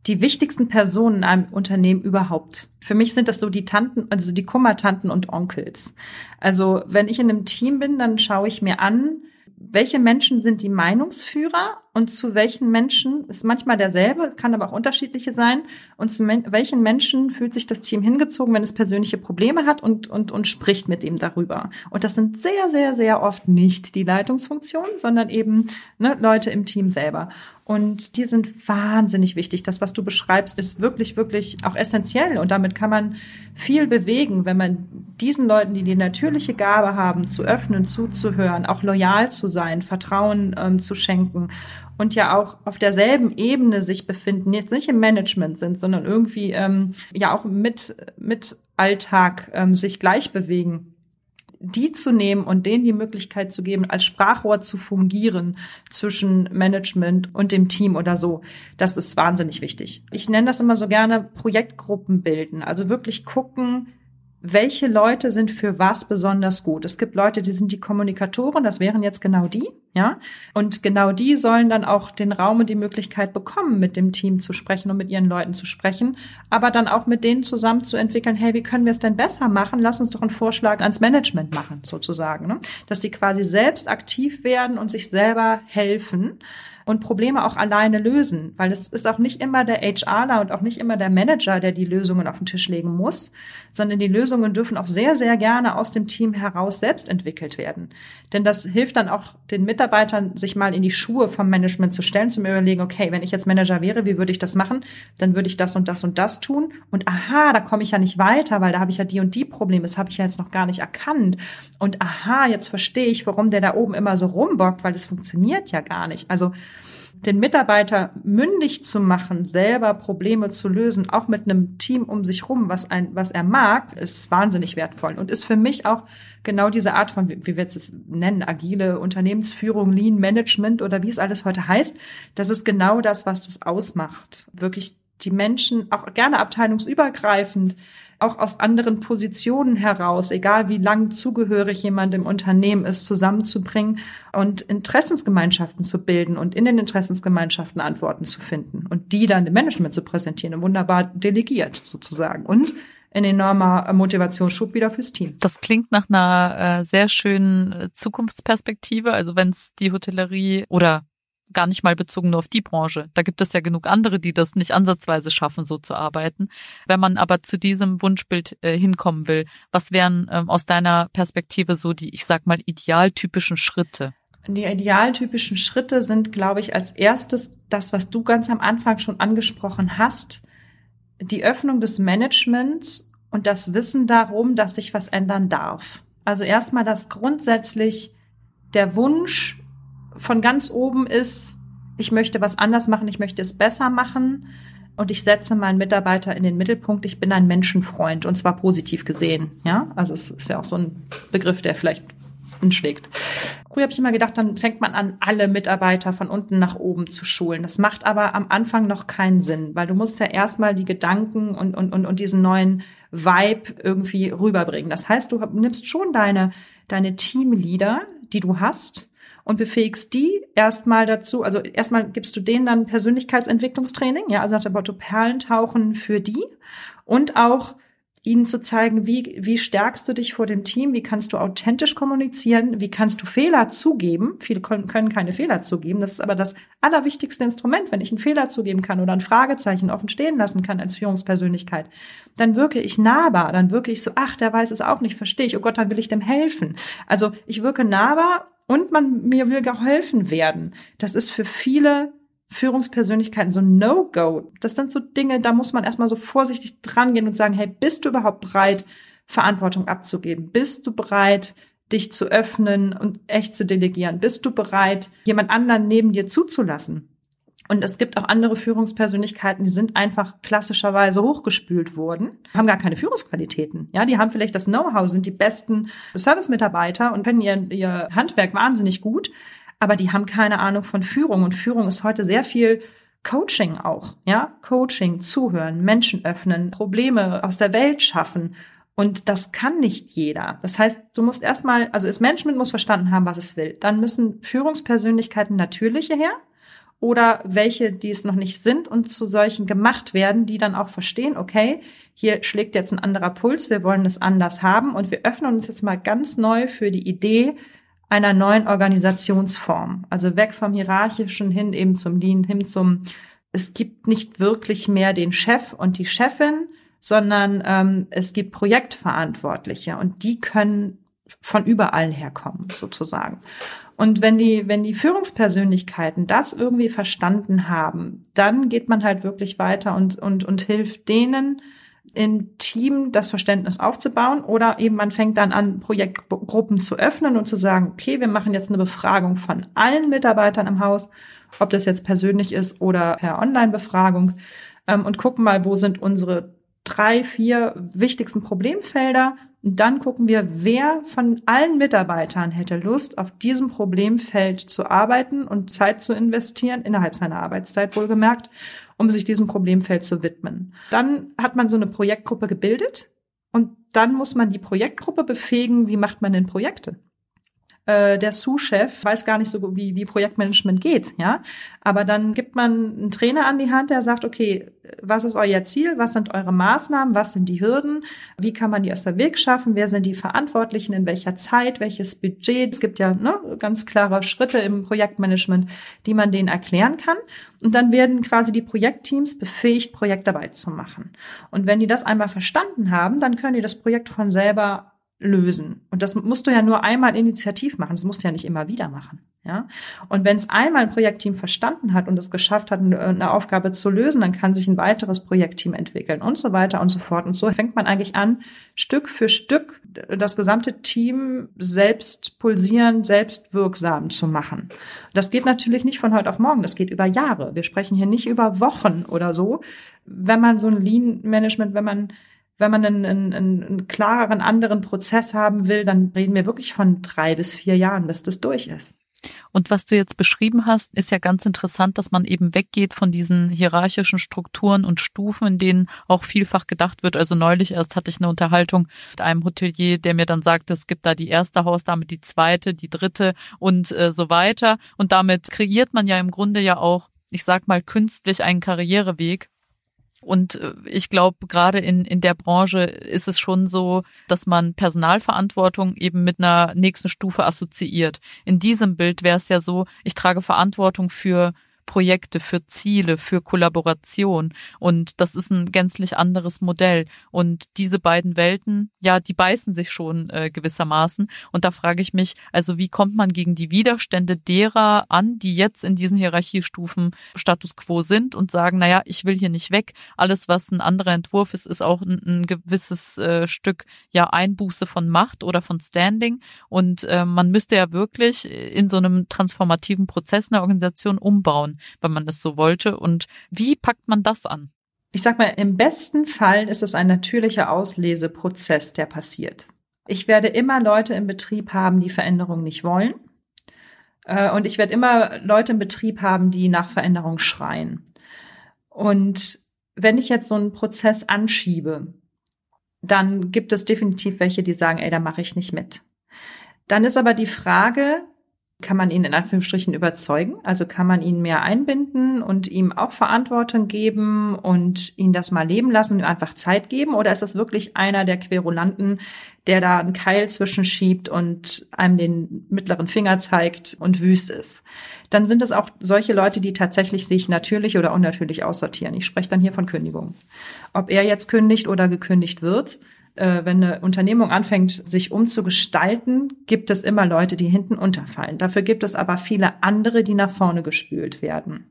Speaker 2: die wichtigsten Personen in einem Unternehmen überhaupt. Für mich sind das so die Tanten, also die Kummertanten und Onkels. Also wenn ich in einem Team bin, dann schaue ich mir an, welche Menschen sind die Meinungsführer und zu welchen Menschen ist manchmal derselbe, kann aber auch unterschiedliche sein und zu welchen Menschen fühlt sich das Team hingezogen, wenn es persönliche Probleme hat und, und, und spricht mit ihm darüber. Und das sind sehr, sehr, sehr oft nicht die Leitungsfunktionen, sondern eben ne, Leute im Team selber. Und die sind wahnsinnig wichtig. Das, was du beschreibst, ist wirklich, wirklich auch essentiell. Und damit kann man viel bewegen, wenn man diesen Leuten, die die natürliche Gabe haben, zu öffnen, zuzuhören, auch loyal zu sein, Vertrauen ähm, zu schenken und ja auch auf derselben Ebene sich befinden, jetzt nicht im Management sind, sondern irgendwie ähm, ja auch mit, mit Alltag ähm, sich gleich bewegen die zu nehmen und denen die Möglichkeit zu geben, als Sprachrohr zu fungieren zwischen Management und dem Team oder so, das ist wahnsinnig wichtig. Ich nenne das immer so gerne Projektgruppen bilden. Also wirklich gucken, welche Leute sind für was besonders gut. Es gibt Leute, die sind die Kommunikatoren, das wären jetzt genau die, ja. Und genau die sollen dann auch den Raum und die Möglichkeit bekommen, mit dem Team zu sprechen und mit ihren Leuten zu sprechen, aber dann auch mit denen zusammen zu entwickeln, hey, wie können wir es denn besser machen? Lass uns doch einen Vorschlag ans Management machen, sozusagen, ne? Dass die quasi selbst aktiv werden und sich selber helfen und Probleme auch alleine lösen, weil es ist auch nicht immer der HRler und auch nicht immer der Manager, der die Lösungen auf den Tisch legen muss, sondern die Lösungen dürfen auch sehr, sehr gerne aus dem Team heraus selbst entwickelt werden. Denn das hilft dann auch den Mitarbeitern, sich mal in die Schuhe vom Management zu stellen, zum überlegen, okay, wenn ich jetzt Manager wäre, wie würde ich das machen? Dann würde ich das und das und das tun. Und aha, da komme ich ja nicht weiter, weil da habe ich ja die und die Probleme. Das habe ich ja jetzt noch gar nicht erkannt. Und aha, jetzt verstehe ich, warum der da oben immer so rumbockt, weil das funktioniert ja gar nicht. Also den Mitarbeiter mündig zu machen, selber Probleme zu lösen, auch mit einem Team um sich rum, was ein, was er mag, ist wahnsinnig wertvoll und ist für mich auch genau diese Art von, wie wir es nennen, agile Unternehmensführung, Lean Management oder wie es alles heute heißt. Das ist genau das, was das ausmacht. Wirklich die Menschen auch gerne abteilungsübergreifend auch aus anderen Positionen heraus, egal wie lang zugehörig jemand im Unternehmen ist, zusammenzubringen und Interessensgemeinschaften zu bilden und in den Interessensgemeinschaften Antworten zu finden und die dann dem Management zu präsentieren, wunderbar delegiert sozusagen und ein enormer Motivationsschub wieder fürs Team.
Speaker 1: Das klingt nach einer äh, sehr schönen äh, Zukunftsperspektive. Also wenn es die Hotellerie oder gar nicht mal bezogen nur auf die Branche. Da gibt es ja genug andere, die das nicht ansatzweise schaffen, so zu arbeiten. Wenn man aber zu diesem Wunschbild äh, hinkommen will, was wären ähm, aus deiner Perspektive so die, ich sag mal, idealtypischen Schritte?
Speaker 2: Die idealtypischen Schritte sind, glaube ich, als erstes das, was du ganz am Anfang schon angesprochen hast, die Öffnung des Managements und das Wissen darum, dass sich was ändern darf. Also erstmal, dass grundsätzlich der Wunsch von ganz oben ist, ich möchte was anders machen, ich möchte es besser machen und ich setze meinen Mitarbeiter in den Mittelpunkt. Ich bin ein Menschenfreund und zwar positiv gesehen. Ja, also es ist ja auch so ein Begriff, der vielleicht schlägt. Früher habe ich immer gedacht, dann fängt man an, alle Mitarbeiter von unten nach oben zu schulen. Das macht aber am Anfang noch keinen Sinn, weil du musst ja erstmal die Gedanken und, und, und, und diesen neuen Vibe irgendwie rüberbringen. Das heißt, du nimmst schon deine, deine Teamleader, die du hast, und befähigst die erstmal dazu, also erstmal gibst du denen dann Persönlichkeitsentwicklungstraining, ja, also nach dem Motto Perlentauchen für die und auch ihnen zu zeigen, wie, wie stärkst du dich vor dem Team, wie kannst du authentisch kommunizieren, wie kannst du Fehler zugeben. Viele können, können keine Fehler zugeben. Das ist aber das allerwichtigste Instrument. Wenn ich einen Fehler zugeben kann oder ein Fragezeichen offen stehen lassen kann als Führungspersönlichkeit, dann wirke ich nahbar, dann wirke ich so, ach, der weiß es auch nicht, verstehe ich, oh Gott, dann will ich dem helfen. Also ich wirke nahbar und man, mir will geholfen werden. Das ist für viele Führungspersönlichkeiten so No-Go. Das sind so Dinge, da muss man erstmal so vorsichtig dran gehen und sagen, hey, bist du überhaupt bereit, Verantwortung abzugeben? Bist du bereit, dich zu öffnen und echt zu delegieren? Bist du bereit, jemand anderen neben dir zuzulassen? Und es gibt auch andere Führungspersönlichkeiten, die sind einfach klassischerweise hochgespült worden, haben gar keine Führungsqualitäten. Ja, die haben vielleicht das Know-how, sind die besten Service-Mitarbeiter und können ihr, ihr Handwerk wahnsinnig gut, aber die haben keine Ahnung von Führung. Und Führung ist heute sehr viel Coaching auch, ja, Coaching, zuhören, Menschen öffnen, Probleme aus der Welt schaffen. Und das kann nicht jeder. Das heißt, du musst erstmal, also das Management muss verstanden haben, was es will. Dann müssen Führungspersönlichkeiten natürliche her oder welche, die es noch nicht sind und zu solchen gemacht werden, die dann auch verstehen, okay, hier schlägt jetzt ein anderer Puls, wir wollen es anders haben und wir öffnen uns jetzt mal ganz neu für die Idee, einer neuen Organisationsform. Also weg vom Hierarchischen hin eben zum Lean, hin zum, es gibt nicht wirklich mehr den Chef und die Chefin, sondern ähm, es gibt Projektverantwortliche und die können von überall herkommen, sozusagen. Und wenn die, wenn die Führungspersönlichkeiten das irgendwie verstanden haben, dann geht man halt wirklich weiter und, und, und hilft denen, im Team das Verständnis aufzubauen oder eben man fängt dann an, Projektgruppen zu öffnen und zu sagen, okay, wir machen jetzt eine Befragung von allen Mitarbeitern im Haus, ob das jetzt persönlich ist oder per Online-Befragung ähm, und gucken mal, wo sind unsere drei, vier wichtigsten Problemfelder. Und dann gucken wir, wer von allen Mitarbeitern hätte Lust, auf diesem Problemfeld zu arbeiten und Zeit zu investieren, innerhalb seiner Arbeitszeit wohlgemerkt, um sich diesem Problemfeld zu widmen. Dann hat man so eine Projektgruppe gebildet und dann muss man die Projektgruppe befähigen, wie macht man denn Projekte? Äh, der Sous-Chef weiß gar nicht so, wie, wie Projektmanagement geht, ja. Aber dann gibt man einen Trainer an die Hand, der sagt, okay, was ist euer Ziel? Was sind eure Maßnahmen? Was sind die Hürden? Wie kann man die aus der Weg schaffen? Wer sind die Verantwortlichen? In welcher Zeit? Welches Budget? Es gibt ja ne, ganz klare Schritte im Projektmanagement, die man denen erklären kann. Und dann werden quasi die Projektteams befähigt, Projektarbeit zu machen. Und wenn die das einmal verstanden haben, dann können die das Projekt von selber lösen. Und das musst du ja nur einmal initiativ machen. Das musst du ja nicht immer wieder machen. Ja. Und wenn es einmal ein Projektteam verstanden hat und es geschafft hat, eine Aufgabe zu lösen, dann kann sich ein weiteres Projektteam entwickeln und so weiter und so fort. Und so fängt man eigentlich an, Stück für Stück das gesamte Team selbst pulsieren, selbst wirksam zu machen. Das geht natürlich nicht von heute auf morgen. Das geht über Jahre. Wir sprechen hier nicht über Wochen oder so. Wenn man so ein Lean Management, wenn man wenn man einen, einen, einen klareren, anderen Prozess haben will, dann reden wir wirklich von drei bis vier Jahren, bis das durch ist.
Speaker 1: Und was du jetzt beschrieben hast, ist ja ganz interessant, dass man eben weggeht von diesen hierarchischen Strukturen und Stufen, in denen auch vielfach gedacht wird. Also neulich erst hatte ich eine Unterhaltung mit einem Hotelier, der mir dann sagte, es gibt da die erste Hausdame, die zweite, die dritte und äh, so weiter. Und damit kreiert man ja im Grunde ja auch, ich sag mal, künstlich einen Karriereweg und äh, ich glaube, gerade in, in der Branche ist es schon so, dass man Personalverantwortung eben mit einer nächsten Stufe assoziiert. In diesem Bild wäre es ja so, ich trage Verantwortung für Projekte, für Ziele, für Kollaboration. Und das ist ein gänzlich anderes Modell. Und diese beiden Welten, ja, die beißen sich schon äh, gewissermaßen. Und da frage ich mich, also wie kommt man gegen die Widerstände derer an, die jetzt in diesen Hierarchiestufen Status quo sind und sagen, naja, ich will hier nicht weg. Alles, was ein anderer Entwurf ist, ist auch ein, ein gewisses äh, Stück ja Einbuße von Macht oder von Standing. Und äh, man müsste ja wirklich in so einem transformativen Prozess eine Organisation umbauen wenn man es so wollte. Und wie packt man das an?
Speaker 2: Ich sag mal, im besten Fall ist es ein natürlicher Ausleseprozess, der passiert. Ich werde immer Leute im Betrieb haben, die Veränderung nicht wollen. Äh, und ich werde immer Leute im Betrieb haben, die nach Veränderung schreien. Und wenn ich jetzt so einen Prozess anschiebe, dann gibt es definitiv welche, die sagen, ey, da mache ich nicht mit. Dann ist aber die Frage, kann man ihn in Anführungsstrichen überzeugen? Also kann man ihn mehr einbinden und ihm auch Verantwortung geben und ihn das mal leben lassen und ihm einfach Zeit geben? Oder ist das wirklich einer der Querulanten, der da einen Keil zwischenschiebt und einem den mittleren Finger zeigt und wüst ist? Dann sind es auch solche Leute, die tatsächlich sich natürlich oder unnatürlich aussortieren. Ich spreche dann hier von Kündigung. Ob er jetzt kündigt oder gekündigt wird, äh, wenn eine Unternehmung anfängt, sich umzugestalten, gibt es immer Leute, die hinten unterfallen. Dafür gibt es aber viele andere, die nach vorne gespült werden.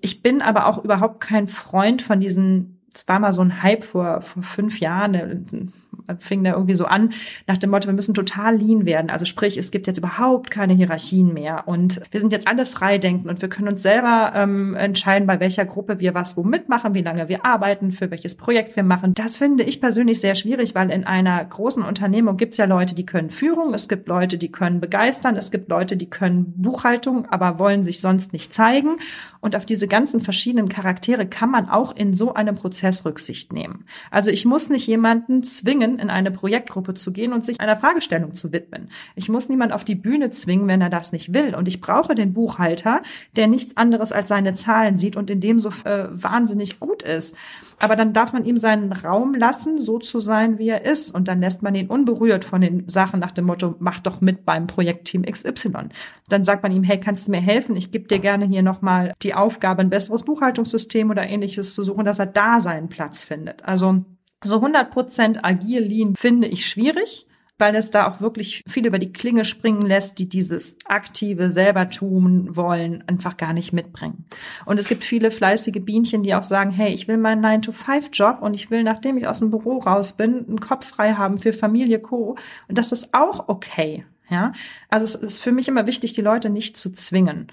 Speaker 2: Ich bin aber auch überhaupt kein Freund von diesen, es war mal so ein Hype vor, vor fünf Jahren, fing da irgendwie so an, nach dem Motto, wir müssen total lean werden. Also sprich, es gibt jetzt überhaupt keine Hierarchien mehr und wir sind jetzt alle freidenken und wir können uns selber ähm, entscheiden, bei welcher Gruppe wir was wo mitmachen, wie lange wir arbeiten, für welches Projekt wir machen. Das finde ich persönlich sehr schwierig, weil in einer großen Unternehmung gibt es ja Leute, die können Führung, es gibt Leute, die können begeistern, es gibt Leute, die können Buchhaltung, aber wollen sich sonst nicht zeigen. Und auf diese ganzen verschiedenen Charaktere kann man auch in so einem Prozess Rücksicht nehmen. Also ich muss nicht jemanden zwingen, in eine Projektgruppe zu gehen und sich einer Fragestellung zu widmen. Ich muss niemand auf die Bühne zwingen, wenn er das nicht will. Und ich brauche den Buchhalter, der nichts anderes als seine Zahlen sieht und in dem so äh, wahnsinnig gut ist. Aber dann darf man ihm seinen Raum lassen, so zu sein, wie er ist. Und dann lässt man ihn unberührt von den Sachen nach dem Motto, mach doch mit beim Projektteam XY. Dann sagt man ihm, hey, kannst du mir helfen? Ich gebe dir gerne hier nochmal die Aufgabe, ein besseres Buchhaltungssystem oder ähnliches zu suchen, dass er da seinen Platz findet. Also so 100% agil lean finde ich schwierig, weil es da auch wirklich viel über die Klinge springen lässt, die dieses aktive selber tun wollen, einfach gar nicht mitbringen. Und es gibt viele fleißige Bienchen, die auch sagen, hey, ich will meinen 9-to-5-Job und ich will, nachdem ich aus dem Büro raus bin, einen Kopf frei haben für Familie, Co. Und das ist auch okay. Ja, also es ist für mich immer wichtig, die Leute nicht zu zwingen.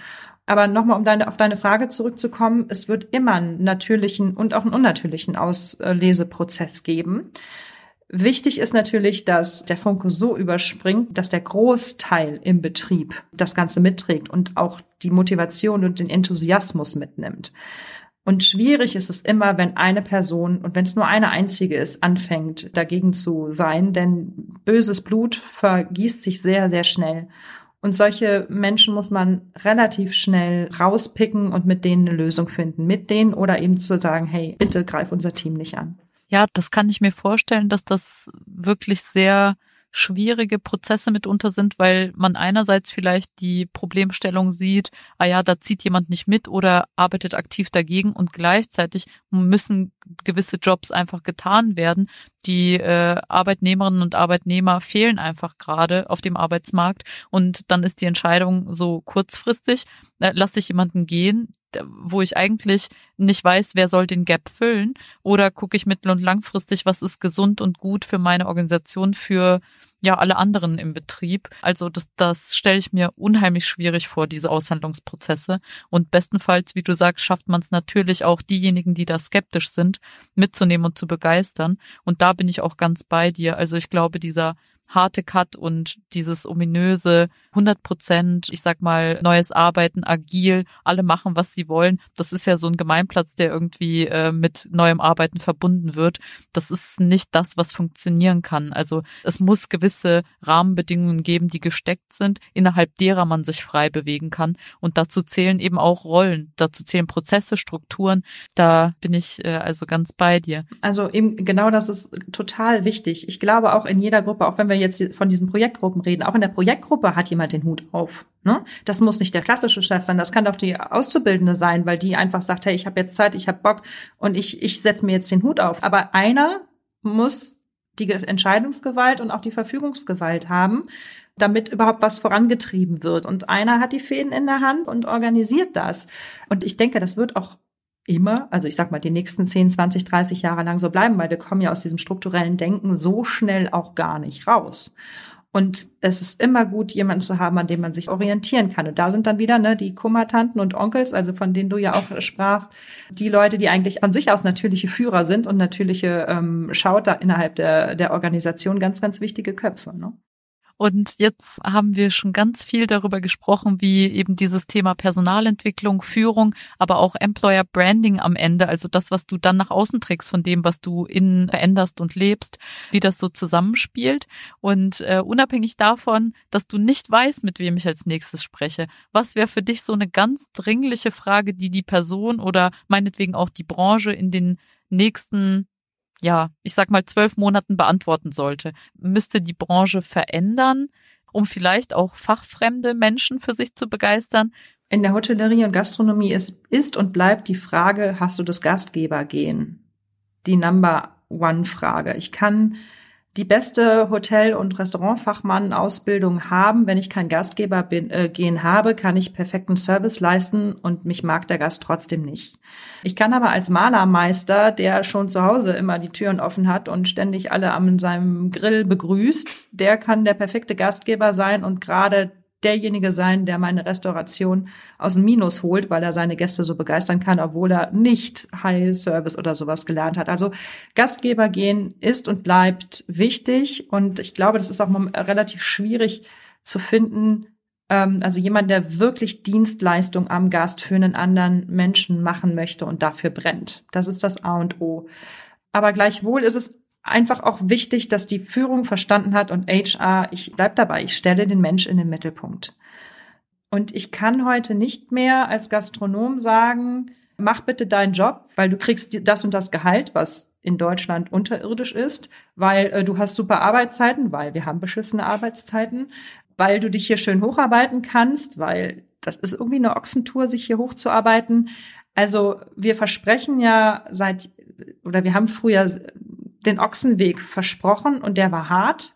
Speaker 2: Aber nochmal, um deine, auf deine Frage zurückzukommen, es wird immer einen natürlichen und auch einen unnatürlichen Ausleseprozess geben. Wichtig ist natürlich, dass der Funke so überspringt, dass der Großteil im Betrieb das Ganze mitträgt und auch die Motivation und den Enthusiasmus mitnimmt. Und schwierig ist es immer, wenn eine Person, und wenn es nur eine einzige ist, anfängt dagegen zu sein, denn böses Blut vergießt sich sehr, sehr schnell. Und solche Menschen muss man relativ schnell rauspicken und mit denen eine Lösung finden. Mit denen oder eben zu sagen, hey, bitte greif unser Team nicht an.
Speaker 1: Ja, das kann ich mir vorstellen, dass das wirklich sehr schwierige Prozesse mitunter sind, weil man einerseits vielleicht die Problemstellung sieht, ah ja, da zieht jemand nicht mit oder arbeitet aktiv dagegen und gleichzeitig müssen gewisse Jobs einfach getan werden. Die äh, Arbeitnehmerinnen und Arbeitnehmer fehlen einfach gerade auf dem Arbeitsmarkt und dann ist die Entscheidung so kurzfristig, äh, lasse ich jemanden gehen, wo ich eigentlich nicht weiß, wer soll den Gap füllen oder gucke ich mittel- und langfristig, was ist gesund und gut für meine Organisation, für ja alle anderen im Betrieb. Also das, das stelle ich mir unheimlich schwierig vor, diese Aushandlungsprozesse. Und bestenfalls, wie du sagst, schafft man es natürlich auch diejenigen, die da skeptisch sind, mitzunehmen und zu begeistern. Und da bin ich auch ganz bei dir. Also ich glaube, dieser harte Cut und dieses ominöse 100 Prozent, ich sag mal, neues Arbeiten, agil, alle machen, was sie wollen. Das ist ja so ein Gemeinplatz, der irgendwie äh, mit neuem Arbeiten verbunden wird. Das ist nicht das, was funktionieren kann. Also es muss gewisse Rahmenbedingungen geben, die gesteckt sind, innerhalb derer man sich frei bewegen kann. Und dazu zählen eben auch Rollen, dazu zählen Prozesse, Strukturen. Da bin ich äh, also ganz bei dir.
Speaker 2: Also eben genau das ist total wichtig. Ich glaube auch in jeder Gruppe, auch wenn wir jetzt von diesen Projektgruppen reden, auch in der Projektgruppe hat jemand den Hut auf. Ne? Das muss nicht der klassische Chef sein, das kann doch die Auszubildende sein, weil die einfach sagt, hey, ich habe jetzt Zeit, ich habe Bock und ich, ich setze mir jetzt den Hut auf. Aber einer muss die Entscheidungsgewalt und auch die Verfügungsgewalt haben, damit überhaupt was vorangetrieben wird. Und einer hat die Fäden in der Hand und organisiert das. Und ich denke, das wird auch immer, also ich sag mal, die nächsten 10, 20, 30 Jahre lang so bleiben, weil wir kommen ja aus diesem strukturellen Denken so schnell auch gar nicht raus. Und es ist immer gut, jemanden zu haben, an dem man sich orientieren kann. Und da sind dann wieder ne, die Kummertanten und Onkels, also von denen du ja auch sprachst, die Leute, die eigentlich von sich aus natürliche Führer sind und natürliche ähm, Schauter innerhalb der, der Organisation, ganz, ganz wichtige Köpfe. Ne?
Speaker 1: Und jetzt haben wir schon ganz viel darüber gesprochen, wie eben dieses Thema Personalentwicklung, Führung, aber auch Employer Branding am Ende, also das, was du dann nach außen trägst von dem, was du innen veränderst und lebst, wie das so zusammenspielt. Und äh, unabhängig davon, dass du nicht weißt, mit wem ich als nächstes spreche, was wäre für dich so eine ganz dringliche Frage, die die Person oder meinetwegen auch die Branche in den nächsten ja, ich sag mal, zwölf Monaten beantworten sollte. Müsste die Branche verändern, um vielleicht auch fachfremde Menschen für sich zu begeistern?
Speaker 2: In der Hotellerie und Gastronomie ist, ist und bleibt die Frage, hast du das Gastgebergehen? Die Number One Frage. Ich kann die beste Hotel- und Restaurantfachmann-Ausbildung haben. Wenn ich kein Gastgeber bin, äh, gehen habe, kann ich perfekten Service leisten und mich mag der Gast trotzdem nicht. Ich kann aber als Malermeister, der schon zu Hause immer die Türen offen hat und ständig alle an seinem Grill begrüßt, der kann der perfekte Gastgeber sein und gerade derjenige sein, der meine Restauration aus dem Minus holt, weil er seine Gäste so begeistern kann, obwohl er nicht High Service oder sowas gelernt hat. Also Gastgeber gehen ist und bleibt wichtig und ich glaube, das ist auch relativ schwierig zu finden. Ähm, also jemand, der wirklich Dienstleistung am Gast für einen anderen Menschen machen möchte und dafür brennt. Das ist das A und O. Aber gleichwohl ist es einfach auch wichtig, dass die Führung verstanden hat und HR, ich bleib dabei, ich stelle den Mensch in den Mittelpunkt. Und ich kann heute nicht mehr als Gastronom sagen, mach bitte deinen Job, weil du kriegst das und das Gehalt, was in Deutschland unterirdisch ist, weil äh, du hast super Arbeitszeiten, weil wir haben beschissene Arbeitszeiten, weil du dich hier schön hocharbeiten kannst, weil das ist irgendwie eine Ochsentour, sich hier hochzuarbeiten. Also wir versprechen ja seit, oder wir haben früher den Ochsenweg versprochen und der war hart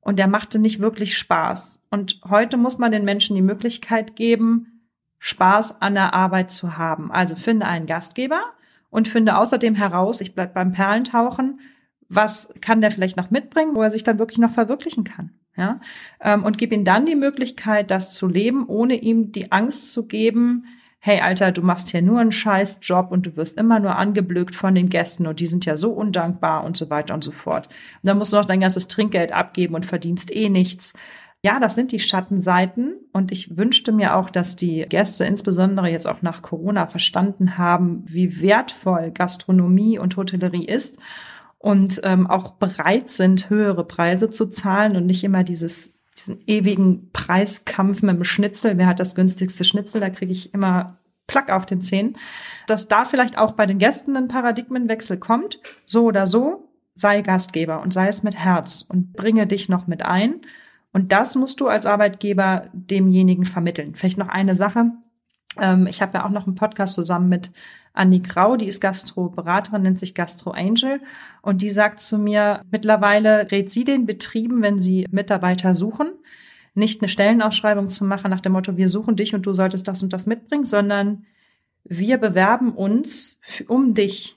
Speaker 2: und der machte nicht wirklich Spaß. Und heute muss man den Menschen die Möglichkeit geben, Spaß an der Arbeit zu haben. Also finde einen Gastgeber und finde außerdem heraus, ich bleib beim Perlentauchen, was kann der vielleicht noch mitbringen, wo er sich dann wirklich noch verwirklichen kann. Ja, ähm, und gib ihm dann die Möglichkeit, das zu leben, ohne ihm die Angst zu geben, hey Alter, du machst hier nur einen scheiß Job und du wirst immer nur angeblökt von den Gästen und die sind ja so undankbar und so weiter und so fort. Und dann musst du noch dein ganzes Trinkgeld abgeben und verdienst eh nichts. Ja, das sind die Schattenseiten und ich wünschte mir auch, dass die Gäste insbesondere jetzt auch nach Corona verstanden haben, wie wertvoll Gastronomie und Hotellerie ist und ähm, auch bereit sind, höhere Preise zu zahlen und nicht immer dieses diesen ewigen Preiskampf mit dem Schnitzel. Wer hat das günstigste Schnitzel? Da kriege ich immer Plack auf den Zähnen. Dass da vielleicht auch bei den Gästen ein Paradigmenwechsel kommt. So oder so, sei Gastgeber und sei es mit Herz und bringe dich noch mit ein. Und das musst du als Arbeitgeber demjenigen vermitteln. Vielleicht noch eine Sache. Ähm, ich habe ja auch noch einen Podcast zusammen mit Andi Grau, die ist Gastroberaterin, nennt sich Gastro Angel. Und die sagt zu mir, mittlerweile rät sie den Betrieben, wenn sie Mitarbeiter suchen, nicht eine Stellenausschreibung zu machen nach dem Motto, wir suchen dich und du solltest das und das mitbringen, sondern wir bewerben uns um dich.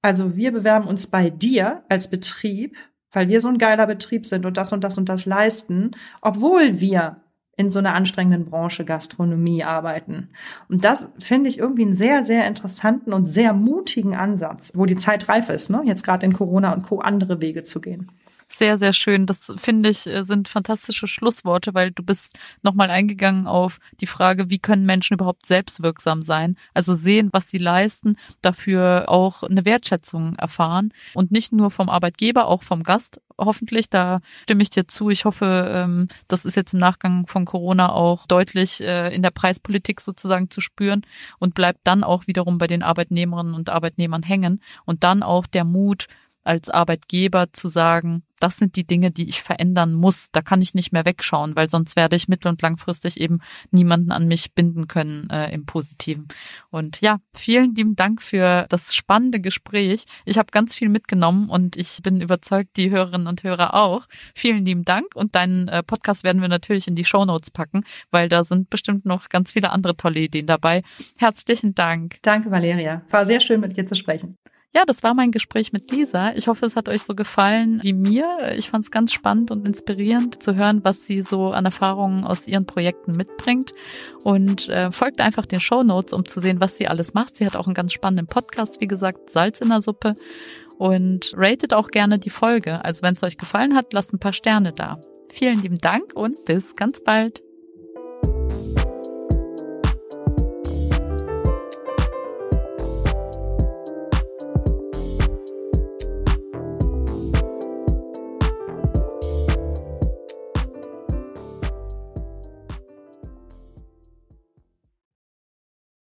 Speaker 2: Also wir bewerben uns bei dir als Betrieb, weil wir so ein geiler Betrieb sind und das und das und das leisten, obwohl wir in so einer anstrengenden Branche Gastronomie arbeiten. Und das finde ich irgendwie einen sehr, sehr interessanten und sehr mutigen Ansatz, wo die Zeit reif ist, ne? jetzt gerade in Corona und Co. andere Wege zu gehen.
Speaker 1: Sehr, sehr schön. Das finde ich äh, sind fantastische Schlussworte, weil du bist nochmal eingegangen auf die Frage, wie können Menschen überhaupt selbstwirksam sein? Also sehen, was sie leisten, dafür auch eine Wertschätzung erfahren und nicht nur vom Arbeitgeber, auch vom Gast hoffentlich. Da stimme ich dir zu. Ich hoffe, ähm, das ist jetzt im Nachgang von Corona auch deutlich äh, in der Preispolitik sozusagen zu spüren und bleibt dann auch wiederum bei den Arbeitnehmerinnen und Arbeitnehmern hängen und dann auch der Mut, als Arbeitgeber zu sagen, das sind die Dinge, die ich verändern muss. Da kann ich nicht mehr wegschauen, weil sonst werde ich mittel- und langfristig eben niemanden an mich binden können äh, im Positiven. Und ja, vielen lieben Dank für das spannende Gespräch. Ich habe ganz viel mitgenommen und ich bin überzeugt, die Hörerinnen und Hörer auch. Vielen lieben Dank und deinen äh, Podcast werden wir natürlich in die Show Notes packen, weil da sind bestimmt noch ganz viele andere tolle Ideen dabei. Herzlichen Dank.
Speaker 2: Danke, Valeria. War sehr schön, mit dir zu sprechen.
Speaker 1: Ja, das war mein Gespräch mit Lisa. Ich hoffe, es hat euch so gefallen wie mir. Ich fand es ganz spannend und inspirierend zu hören, was sie so an Erfahrungen aus ihren Projekten mitbringt. Und äh, folgt einfach den Show Notes, um zu sehen, was sie alles macht. Sie hat auch einen ganz spannenden Podcast, wie gesagt, Salz in der Suppe. Und ratet auch gerne die Folge. Also wenn es euch gefallen hat, lasst ein paar Sterne da. Vielen lieben Dank und bis ganz bald.